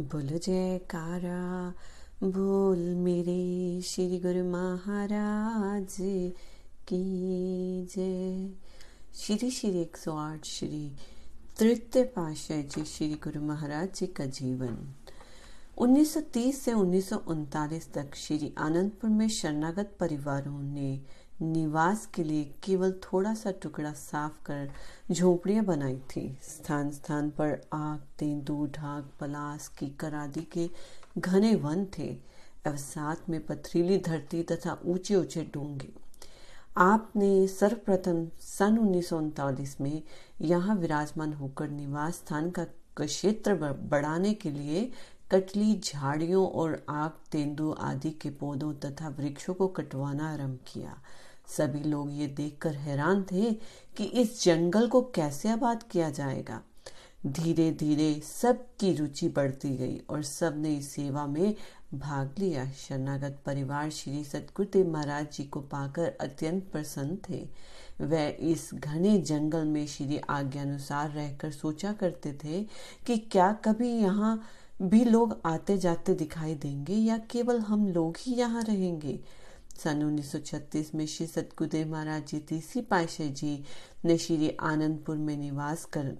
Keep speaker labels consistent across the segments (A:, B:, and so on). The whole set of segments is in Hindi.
A: बोल जयकारा, बोल मेरे श्री गुरु महाराज की जय। श्री श्री एक सौ आठ श्री तृतीय पाशाह जी श्री गुरु महाराज जी का जीवन। 1930 से उन्नीस तक श्री आनंदपुर में शरणागत परिवारों ने निवास के लिए केवल थोड़ा सा टुकड़ा साफ़ कर झोपड़ियाँ बनाई थी। स्थान स्थान पर आग, तेंदू, ढाक पलास की करादी के घने वन थे। साथ में पथरीली धरती तथा ऊँचे ऊँचे डूँगे। आपने सर्वप्रथम सन उन्नीस सौ उनतालीस में यहाँ विराजमान होकर निवास स्थान का क्षेत्र बढ़ाने के लिए कटली झाड़ियों और आग, तेंदु आदि के पौधों तथा वृक्षों को कटवाना आरंभ किया। सभी लोग ये देखकर हैरान थे कि इस जंगल को कैसे आबाद किया जाएगा। धीरे धीरे सबकी रुचि बढ़ती गई और सबने इस सेवा में भाग लिया। शरणागत परिवार श्री सतगुरुदेव महाराज जी को पाकर अत्यंत प्रसन्न थे। वह इस घने जंगल में श्री आज्ञानुसार रहकर सोचा करते थे कि क्या कभी यहाँ भी लोग आते जाते दिखाई देंगे या केवल हम लोग ही यहाँ रहेंगे। सन 1936 में श्री सतगुदेव महाराज जी तीसरी पाशाह जी ने श्री आनंदपुर में निवास कर,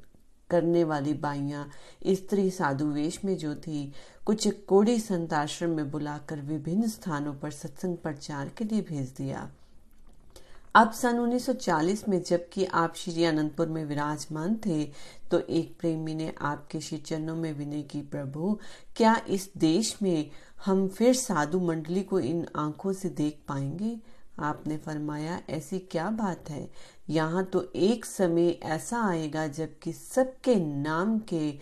A: करने वाली बाइया स्त्री साधु वेश में जो थी, कुछ कोड़ी संत आश्रम में बुलाकर विभिन्न स्थानों पर सत्संग प्रचार के लिए भेज दिया। अब सन 1940 में जबकि आप श्री अनंतपुर में विराजमान थे तो एक प्रेमी ने आपके श्री चरणों में विनय की, प्रभु, क्या इस देश में हम फिर साधु मंडली को इन आँखों से देख पाएँगे? आपने फरमाया, ऐसी क्या बात है? यहाँ तो एक समय ऐसा आएगा जबकि सबके नाम के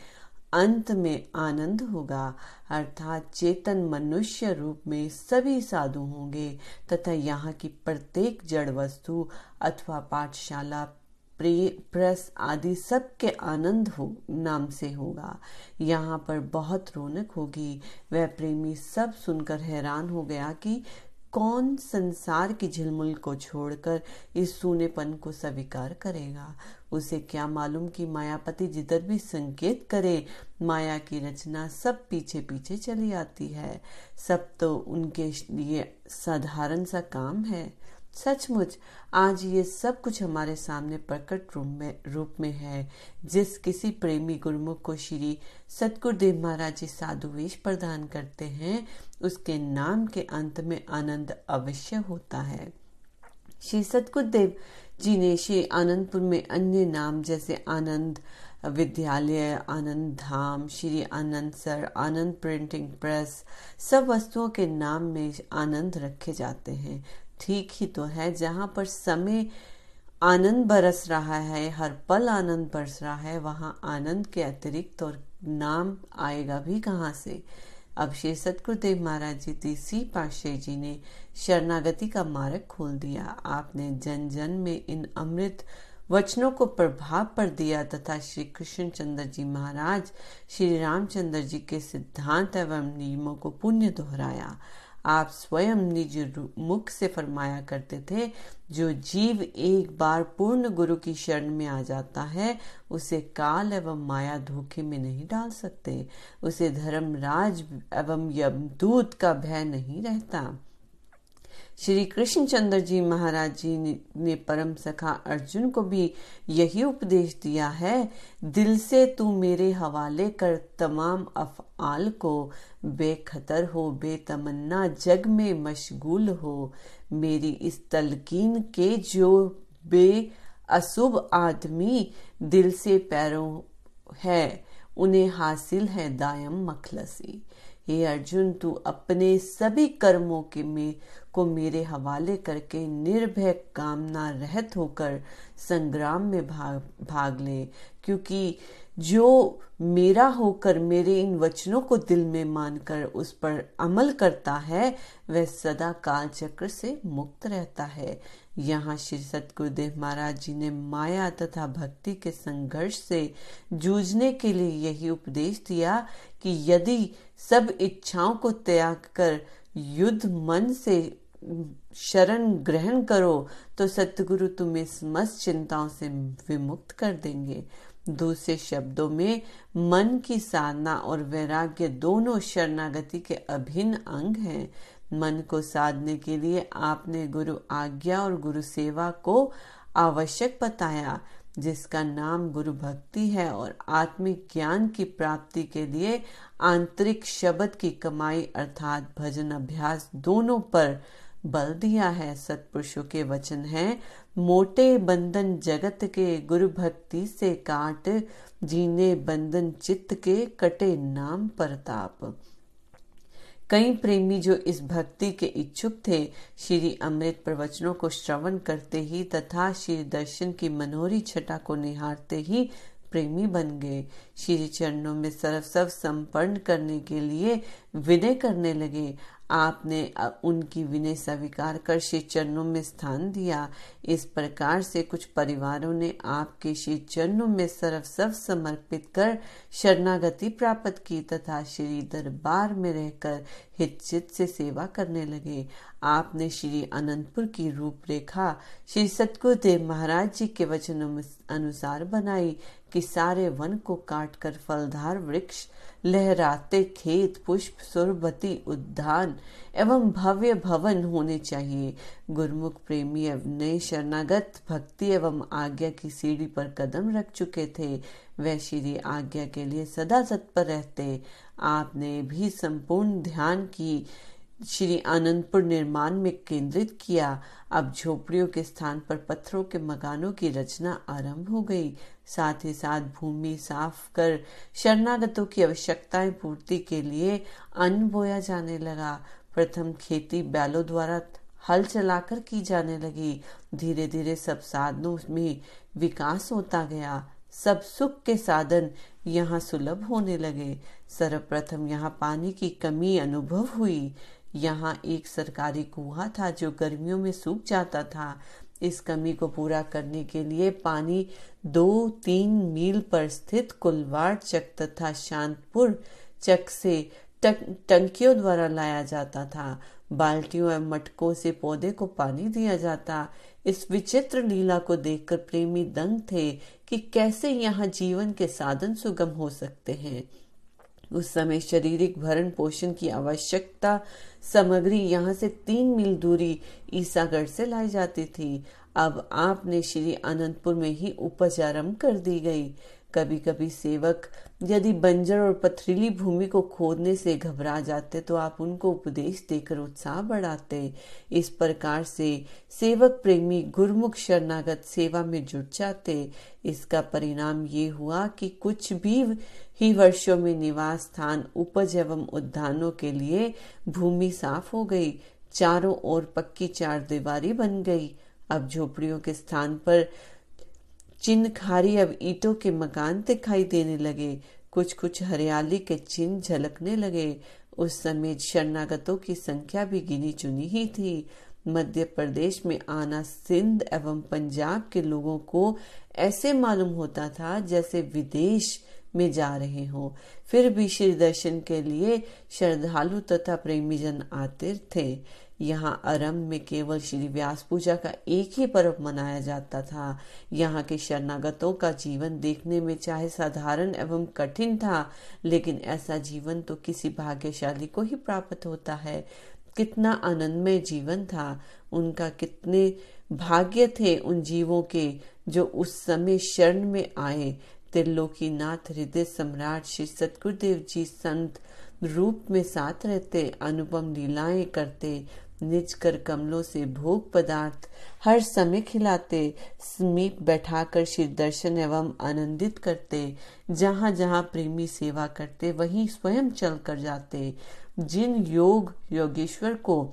A: अंत में आनंद होगा। अर्थात चेतन मनुष्य रूप में सभी साधु होंगे तथा यहाँ की प्रत्येक जड़ वस्तु अथवा पाठशाला प्रेस आदि सबके आनंद हो, नाम से होगा। यहाँ पर बहुत रौनक होगी। वह प्रेमी सब सुनकर हैरान हो गया कि कौन संसार की झिलमुल को छोड़कर इस सूनेपन को स्वीकार करेगा? उसे क्या मालूम कि मायापति जिधर भी संकेत करे, माया की रचना सब पीछे पीछे चली आती है। सब तो उनके लिए साधारण सा काम है। सचमुच, आज ये सब कुछ हमारे सामने प्रकट रूप में रूप में है। जिस किसी प्रेमी गुरुमुख को श्री सतगुरुदेव महाराज जी साधु वेश प्रदान करते हैं उसके नाम के अंत में आनंद अवश्य होता है। श्री सतगुरुदेव जी ने श्री आनंदपुर में अन्य नाम जैसे आनंद विद्यालय, आनंद धाम, Shri Anand sir, Anand printing press सब वस्तुओं के नाम में आनंद रखे जाते हैं। ठीक ही तो है, जहाँ पर समय आनंद बरस रहा है, हर पल आनंद बरस रहा है, वहाँ आनंद के अतिरिक्त और नाम आएगा भी कहाँ से? अब श्री सतगुरुदेव महाराज जी तीसरी पातशाह जी ने शरणागति का मार्ग खोल दिया। आपने जन जन में इन अमृत वचनों को प्रभाव पर दिया तथा श्री कृष्ण चंद्र जी महाराज, श्री रामचंद्र जी के सिद्धांत एवं नियमों को पुण्य दोहराया। आप स्वयं निज मुख से फरमाया करते थे, जो जीव एक बार पूर्ण गुरु की शरण में आ जाता है, उसे काल एवं माया धोखे में नहीं डाल सकते। उसे धर्म राज एवं यमदूत का भय नहीं रहता। श्री कृष्णचंद्र जी महाराज जी ने परम सखा अर्जुन को भी यही उपदेश दिया है, दिल से तू मेरे हवाले कर तमाम अफआल को, बेखतर हो, बेतमन्ना जग में मशगूल हो। मेरी इस तलकीन के जो बे अशुभ आदमी दिल से पैरों है, उन्हें हासिल है दायम मखलसी। हे अर्जुन, तू अपने सभी कर्मों के में को मेरे हवाले करके निर्भय कामना रहत होकर संग्राम में भाग भाग ले, क्योंकि जो मेरा होकर मेरे इन वचनों को दिल में मानकर उस पर अमल करता है, वह सदा काल चक्र से मुक्त रहता है। यहाँ श्री सतगुरुदेव महाराज जी ने माया तथा भक्ति के संघर्ष से जूझने के लिए यही उपदेश दिया कि यदि सब इच्छाओं को त्याग कर युद्ध मन से शरण ग्रहण करो तो सतगुरु तुम्हें समस्त चिंताओं से विमुक्त कर देंगे। दूसरे शब्दों में, मन की साधना और वैराग्य दोनों शरणागति के अभिन्न अंग हैं। मन को साधने के लिए आपने गुरु आज्ञा और गुरु सेवा को आवश्यक बताया, जिसका नाम गुरु भक्ति है और आत्मिक ज्ञान की प्राप्ति के लिए आंतरिक शब्द की कमाई अर्थात भजन अभ्यास दोनों पर बल दिया है। सत्पुरुषों के वचन है, मोटे बंधन जगत के गुरु भक्ति से काट, जीने बंधन चित्त के कटे नाम परताप कई प्रेमी जो इस भक्ति के इच्छुक थे, श्री अमृत प्रवचनों को श्रवण करते ही तथा श्री दर्शन की मनोहरी छटा को निहारते ही प्रेमी बन गए। श्री चरणों में सर्व सब संपन्न करने के लिए विनय करने लगे। आपने उनकी विनय स्वीकार कर श्री चरणों में स्थान दिया। इस प्रकार से कुछ परिवारों ने आपके श्री चरणों में सर्व सब समर्पित कर शरणागति प्राप्त की तथा श्री दरबार में रहकर हितचित से सेवा करने लगे। आपने श्री अनंतपुर की रूपरेखा श्री सतगुरुदेव महाराज जी के वचनों अनुसार बनाई कि सारे वन को काटकर फलधार वृक्ष लहराते खेत, पुष्प सुरबती उद्यान एवं भव्य भवन होने चाहिए। गुरमुख प्रेमी नए शरणागत, भक्ति एवं आज्ञा की सीढ़ी पर कदम रख चुके थे। वह श्री आज्ञा के लिए सदा तत्पर रहते। आपने भी संपूर्ण ध्यान की। श्री आनंदपुर निर्माण में केंद्रित किया। अब झोपड़ियों के स्थान पर पत्थरों के मकानों की रचना आरंभ हो गई। साथ ही साथ भूमि साफ़ कर शरणागतों की आवश्यकताएँ पूर्ति के लिए अन्न बोया जाने लगा। प्रथम खेती बैलों द्वारा हल चलाकर की जाने लगी। धीरे धीरे सब साधनों में विकास होता गया। सब सुख के साधन यहाँ सुलभ होने लगे। सर्वप्रथम यहाँ पानी की कमी अनुभव हुई। यहाँ एक सरकारी कुआ था जो गर्मियों में सूख जाता था। इस कमी को पूरा करने के लिए पानी दो तीन मील पर स्थित कुलवाड़ चक तथा शांतपुर चक से टंकियों द्वारा लाया जाता था। बाल्टियों एवं मटकों से पौधे को पानी दिया जाता। इस विचित्र लीला को देखकर प्रेमी दंग थे कि कैसे यहाँ जीवन के साधन सुगम हो सकते हैं। उस समय शारीरिक भरण पोषण की आवश्यकता सामग्री यहाँ से तीन मील दूरी ईसागढ़ से लाई जाती थी। अब आपने श्री अनंतपुर में ही उपज आरंभ कर दी गई। कभी कभी सेवक यदि बंजर और पथरीली भूमि को खोदने से घबरा जाते तो आप उनको उपदेश देकर उत्साह बढ़ाते। इस प्रकार से सेवक प्रेमी गुरमुख शरणागत सेवा में जुट जाते। इसका परिणाम ये हुआ कि कुछ भी ही वर्षों में निवास स्थान, उपज एवं उद्यानों के लिए भूमि साफ़ हो गई। चारों ओर पक्की चार दीवारी बन गई। अब झोपड़ियों के स्थान पर चिन्ह खारी अब ईटों के मकान दिखाई देने लगे। कुछ कुछ हरियाली के चिन्ह झलकने लगे। उस समय शरणागतों की संख्या भी गिनी चुनी ही थी। मध्य प्रदेश में आना सिंध एवं पंजाब के लोगों को ऐसे मालूम होता था जैसे विदेश में जा रहे हो। फिर भी श्री दर्शन के लिए श्रद्धालु तथा प्रेमी जन आते थे। यहाँ आरंभ में केवल श्री व्यास पूजा का एक ही पर्व मनाया जाता था। यहाँ के शरणागतों का जीवन देखने में चाहे साधारण एवं कठिन था, लेकिन ऐसा जीवन तो किसी भाग्यशाली को ही प्राप्त होता है। कितना आनंदमय जीवन था। उनका कितने भाग्य थे उन जीवों के जो उस समय शरण में आए। त्रिलोकीनाथ हृदय सम्राट श्री सतगुरुदेव जी संत रूप में साथ रहते, अनुपम लीलाएँ करते, निज कर कमलों से भोग पदार्थ हर समय खिलाते, समीप बैठाकर श्री दर्शन एवं आनंदित करते, जहाँ जहाँ प्रेमी सेवा करते, वहीं स्वयं चल कर जाते। जिन योग योगेश्वर को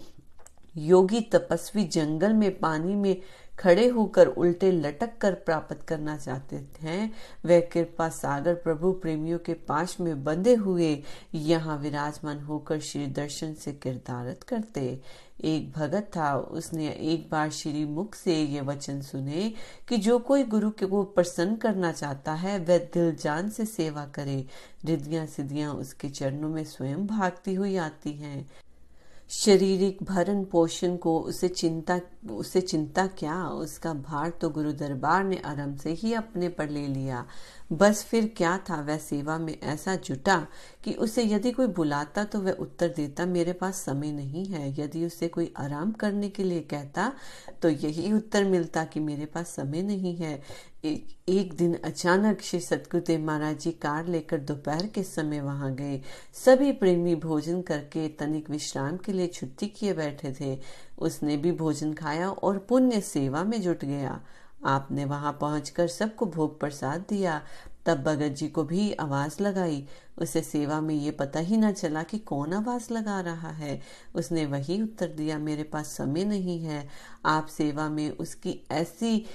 A: योगी तपस्वी जंगल में पानी में खड़े होकर उल्टे लटक कर प्राप्त करना चाहते हैं। वह कृपा सागर प्रभु प्रेमियों के पास में बंधे हुए यहाँ विराजमान होकर श्री दर्शन से किरदारत करते। एक भगत था। उसने एक बार श्री मुख से ये वचन सुने कि जो कोई गुरु के को प्रसन्न करना चाहता है, वह दिल जान से सेवा करे। रिद्धियाँ सिद्धियाँ उसके चरणों में स्वयं भागती हुई आती हैं। शारीरिक भरण पोषण को उसे चिंता उसे चिंता क्या? उसका भार तो गुरु दरबार ने आरंभ से ही अपने पर ले लिया। बस फिर क्या था? वह सेवा में ऐसा जुटा कि उसे यदि कोई बुलाता तो वह उत्तर देता, मेरे पास समय नहीं है। यदि उसे कोई आराम करने के लिए कहता तो यही उत्तर मिलता कि मेरे पास समय नहीं है। एक, एक दिन अचानक श्री सतगुरुदेव महाराज जी कार लेकर दोपहर के समय वहाँ गए। सभी प्रेमी भोजन करके तनिक विश्राम के लिए छुट्टी किए बैठे थे। उसने भी भोजन खाया और पुण्य सेवा में जुट गया। आपने वहाँ पहुंचकर सबको भोग प्रसाद दिया। तब भगत जी को भी आवाज़ लगाई। उसे सेवा में ये पता ही ना चला कि कौन आवाज़ लगा रहा है। उसने वही उत्तर दिया मेरे पास समय नहीं है। आप सेवा में उसकी ऐसी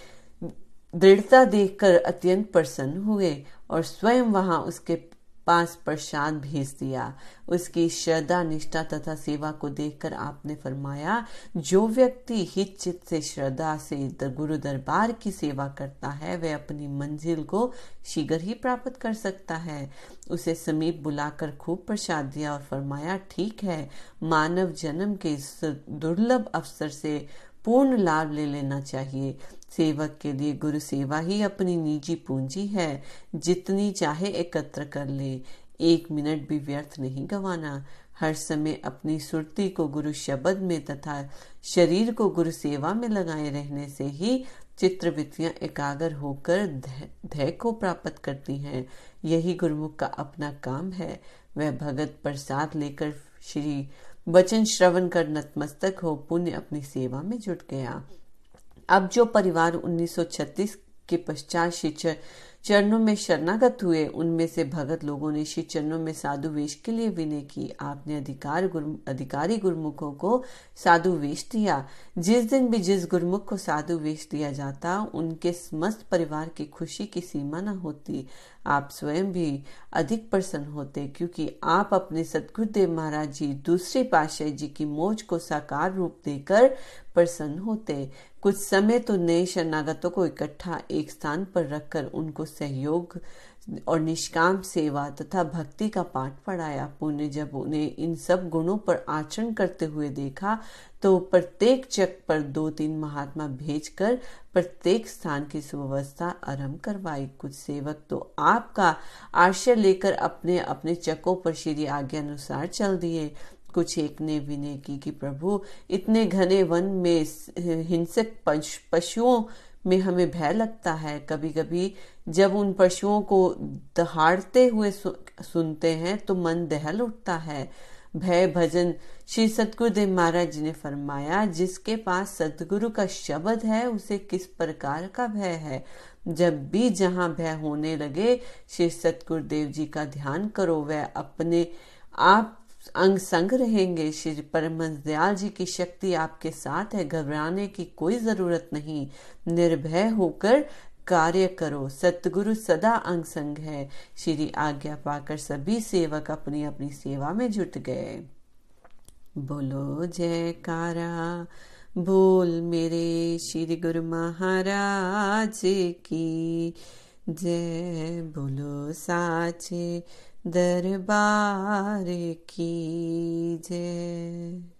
A: दृढ़ता देखकर अत्यंत प्रसन्न हुए और स्वयं वहाँ उसके पास प्रसाद भेज दिया। उसकी श्रद्धा, निष्ठा तथा सेवा को देखकर आपने फरमाया, जो व्यक्ति हित चित से श्रद्धा से गुरु दरबार की सेवा करता है, वह अपनी मंजिल को शीघ्र ही प्राप्त कर सकता है। उसे समीप बुलाकर खूब प्रसाद दिया और फरमाया, ठीक है, मानव जन्म के इस दुर्लभ अवसर से पूर्ण लाभ ले लेना चाहिए। सेवक के लिए गुरु सेवा ही अपनी निजी पूंजी है। जितनी चाहे एकत्र कर ले। एक मिनट भी व्यर्थ नहीं गवाना। हर समय अपनी सुरती को गुरु शब्द में तथा शरीर को गुरु सेवा में लगाए रहने से ही चित्रवृत्तियाँ एकाग्र होकर धैर्य को प्राप्त करती हैं। यही गुरुमुख का अपना काम है। वह भगत प्रसाद लेकर श्री वचन श्रवण कर नतमस्तक हो, पुण्य अपनी सेवा में जुट गया। अब जो परिवार 1936 के पश्चात श्री चरणों में शरणागत हुए, उनमें से भगत लोगों ने श्री चरणों में साधु वेश के लिए विनय की। आपने अधिकार गुरु अधिकारी गुरुमुखों को साधु वेश दिया। जिस दिन भी जिस गुरुमुख को साधु वेश दिया जाता, उनके समस्त परिवार की खुशी की सीमा न होती। आप स्वयं भी अधिक प्रसन्न होते, क्योंकि आप अपने सदगुरुदेव महाराज जी, दूसरे पाशाह जी की मोज को साकार रूप देकर प्रसन्न होते। कुछ समय तो नए शरणागतों को इकट्ठा एक स्थान पर रखकर उनको सहयोग और निष्काम सेवा तथा भक्ति का पाठ पढ़ाया। पुण्य जब उन्हें इन सब गुणों पर आचरण करते हुए देखा तो प्रत्येक चक पर दो तीन महात्मा भेजकर प्रत्येक स्थान की सुव्यवस्था आरंभ करवाई। कुछ सेवक तो आपका आश्रय लेकर अपने अपने चकों पर श्री आज्ञा अनुसार चल दिए। कुछ एक ने विनय की कि प्रभु, इतने घने वन में हिंसक पशुओं में हमें भय लगता है। कभी कभी जब उन पशुओं को दहाड़ते हुए सुनते हैं तो मन दहल उठता है। भय भजन श्री सतगुरुदेव महाराज जी ने फरमाया, जिसके पास सतगुरु का शब्द है, उसे किस प्रकार का भय है? जब भी जहाँ भय होने लगे, श्री सतगुरुदेव जी का ध्यान करो, वह अपने आप अंग संग रहेंगे। श्री परमंश दयाल जी की शक्ति आपके साथ है। घबराने की कोई ज़रूरत नहीं। निर्भय होकर कार्य करो। सतगुरु सदा अंग संग है। श्री आज्ञा पाकर सभी सेवक अपनी अपनी सेवा में जुट गए। बोलो, जयकारा। बोल मेरे श्री गुरु महाराज की। जय बोलो साचे। दरबार की जय